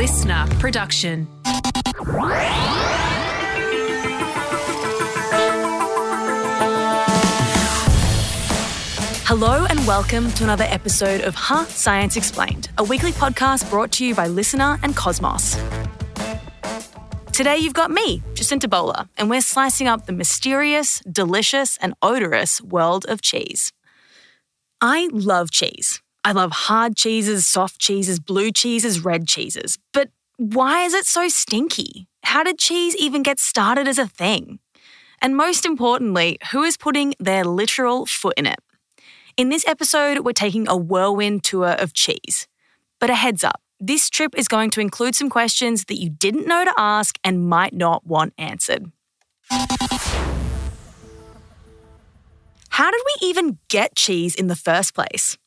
listener production. Hello and welcome to another episode of Huh Science Explained, a weekly podcast brought to you by Listener and Cosmos. Today you've got me, Jacinta Bowler, and we're slicing up the mysterious, delicious, and odorous world of cheese. I love cheese. I love hard cheeses, soft cheeses, blue cheeses, red cheeses. But why is it so stinky? How did cheese even get started as a thing? And most importantly, who is putting their literal foot in it? In this episode, we're taking a whirlwind tour of cheese. But a heads up, this trip is going to include some questions that you didn't know to ask and might not want answered. How did we even get cheese in the first place?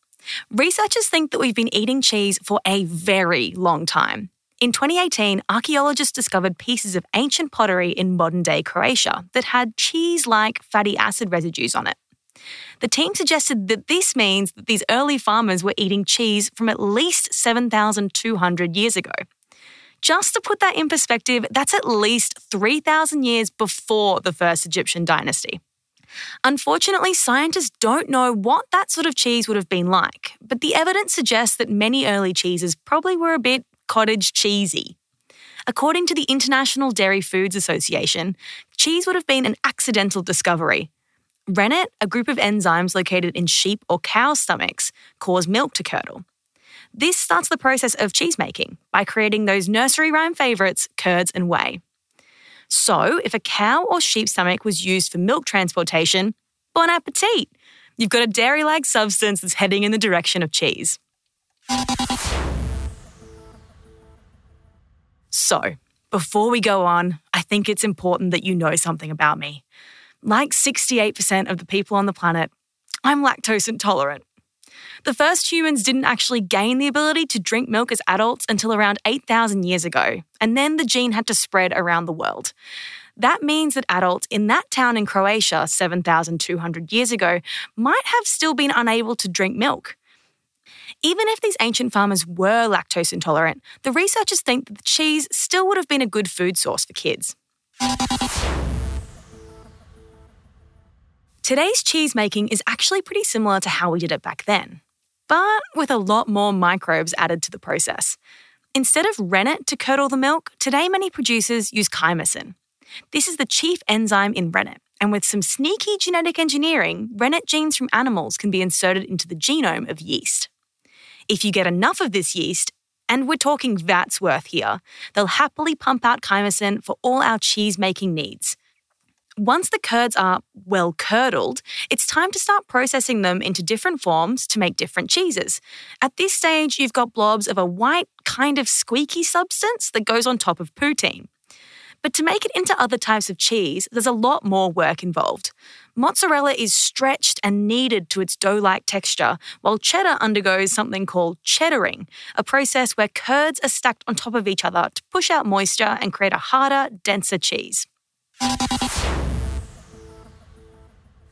Researchers think that we've been eating cheese for a very long time. In 2018, archaeologists discovered pieces of ancient pottery in modern day Croatia that had cheese like fatty acid residues on it. The team suggested that this means that these early farmers were eating cheese from at least 7,200 years ago. Just to put that in perspective, that's at least 3,000 years before the first Egyptian dynasty. Unfortunately, scientists don't know what that sort of cheese would have been like, but the evidence suggests that many early cheeses probably were a bit cottage cheesy. According to the International Dairy Foods Association, cheese would have been an accidental discovery. Rennet, a group of enzymes located in sheep or cow stomachs, cause milk to curdle. This starts the process of cheese making by creating those nursery rhyme favourites, curds and whey. So, if a cow or sheep stomach was used for milk transportation, bon appetit! You've got a dairy like substance that's heading in the direction of cheese. So, before we go on, I think it's important that you know something about me. Like 68% of the people on the planet, I'm lactose intolerant. The first humans didn't actually gain the ability to drink milk as adults until around 8,000 years ago, and then the gene had to spread around the world. That means that adults in that town in Croatia 7,200 years ago might have still been unable to drink milk. Even if these ancient farmers were lactose intolerant, the researchers think that the cheese still would have been a good food source for kids. Today's cheese making is actually pretty similar to how we did it back then, but with a lot more microbes added to the process. Instead of rennet to curdle the milk, today many producers use chymosin. This is the chief enzyme in rennet, and with some sneaky genetic engineering, rennet genes from animals can be inserted into the genome of yeast. If you get enough of this yeast, and we're talking vats worth here, they'll happily pump out chymosin for all our cheese making needs. Once the curds are well curdled, it's time to start processing them into different forms to make different cheeses. At this stage, you've got blobs of a white, kind of squeaky substance that goes on top of poutine. But to make it into other types of cheese, there's a lot more work involved. Mozzarella is stretched and kneaded to its dough like texture, while cheddar undergoes something called cheddaring, a process where curds are stacked on top of each other to push out moisture and create a harder, denser cheese.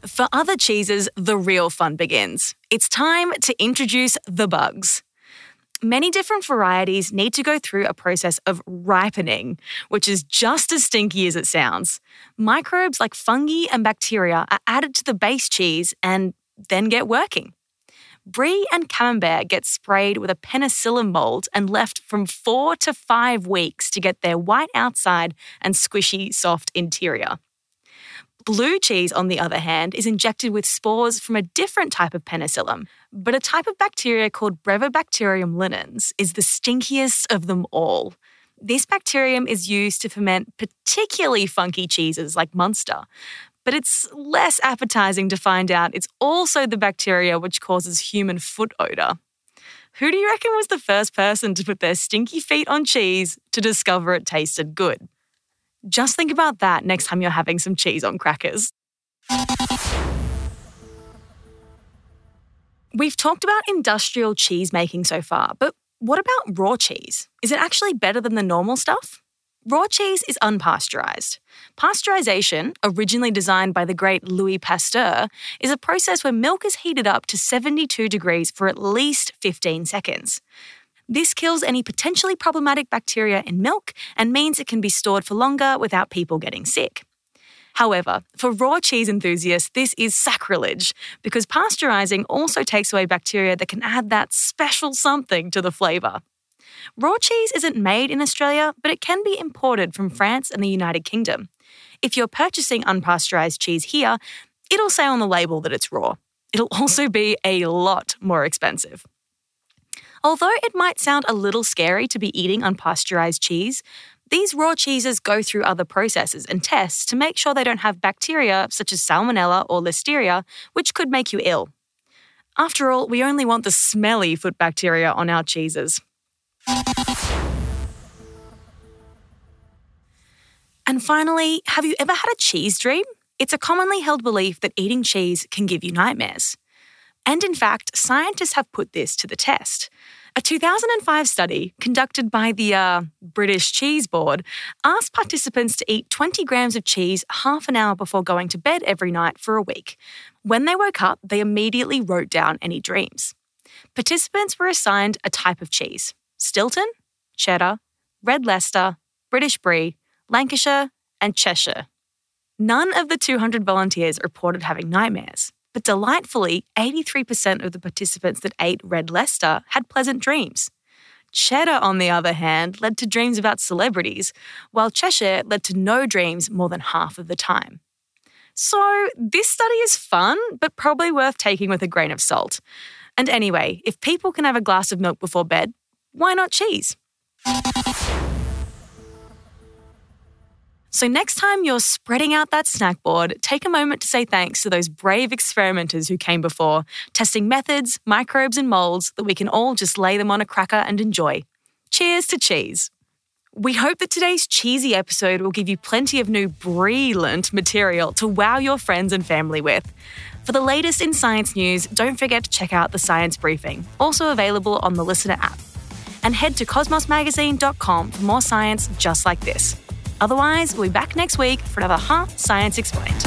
For other cheeses, the real fun begins. It's time to introduce the bugs. Many different varieties need to go through a process of ripening, which is just as stinky as it sounds. Microbes like fungi and bacteria are added to the base cheese and then get working. Brie and Camembert get sprayed with a penicillin mold and left from four to five weeks to get their white outside and squishy, soft interior. Blue cheese, on the other hand, is injected with spores from a different type of penicillium, but a type of bacteria called Brevibacterium linens is the stinkiest of them all. This bacterium is used to ferment particularly funky cheeses like Munster, but it's less appetizing to find out it's also the bacteria which causes human foot odor. Who do you reckon was the first person to put their stinky feet on cheese to discover it tasted good? Just think about that next time you're having some cheese on crackers. We've talked about industrial cheese making so far, but what about raw cheese? Is it actually better than the normal stuff? Raw cheese is unpasteurized. Pasteurization, originally designed by the great Louis Pasteur, is a process where milk is heated up to 72 degrees for at least 15 seconds. This kills any potentially problematic bacteria in milk and means it can be stored for longer without people getting sick. However, for raw cheese enthusiasts, this is sacrilege because pasteurizing also takes away bacteria that can add that special something to the flavour. Raw cheese isn't made in Australia, but it can be imported from France and the United Kingdom. If you're purchasing unpasteurized cheese here, it'll say on the label that it's raw. It'll also be a lot more expensive. Although it might sound a little scary to be eating unpasteurized cheese, these raw cheeses go through other processes and tests to make sure they don't have bacteria such as salmonella or listeria, which could make you ill. After all, we only want the smelly foot bacteria on our cheeses. And finally, have you ever had a cheese dream? It's a commonly held belief that eating cheese can give you nightmares. And in fact, scientists have put this to the test. A 2005 study conducted by the uh, British Cheese Board asked participants to eat 20 grams of cheese half an hour before going to bed every night for a week. When they woke up, they immediately wrote down any dreams. Participants were assigned a type of cheese Stilton, Cheddar, Red Leicester, British Brie, Lancashire, and Cheshire. None of the 200 volunteers reported having nightmares. But delightfully, 83% of the participants that ate Red Leicester had pleasant dreams. Cheddar, on the other hand, led to dreams about celebrities, while Cheshire led to no dreams more than half of the time. So, this study is fun, but probably worth taking with a grain of salt. And anyway, if people can have a glass of milk before bed, why not cheese? So, next time you're spreading out that snack board, take a moment to say thanks to those brave experimenters who came before, testing methods, microbes, and molds that we can all just lay them on a cracker and enjoy. Cheers to cheese. We hope that today's cheesy episode will give you plenty of new brilliant material to wow your friends and family with. For the latest in science news, don't forget to check out the Science Briefing, also available on the Listener app. And head to cosmosmagazine.com for more science just like this. Otherwise, we'll be back next week for another Huh Science Explained.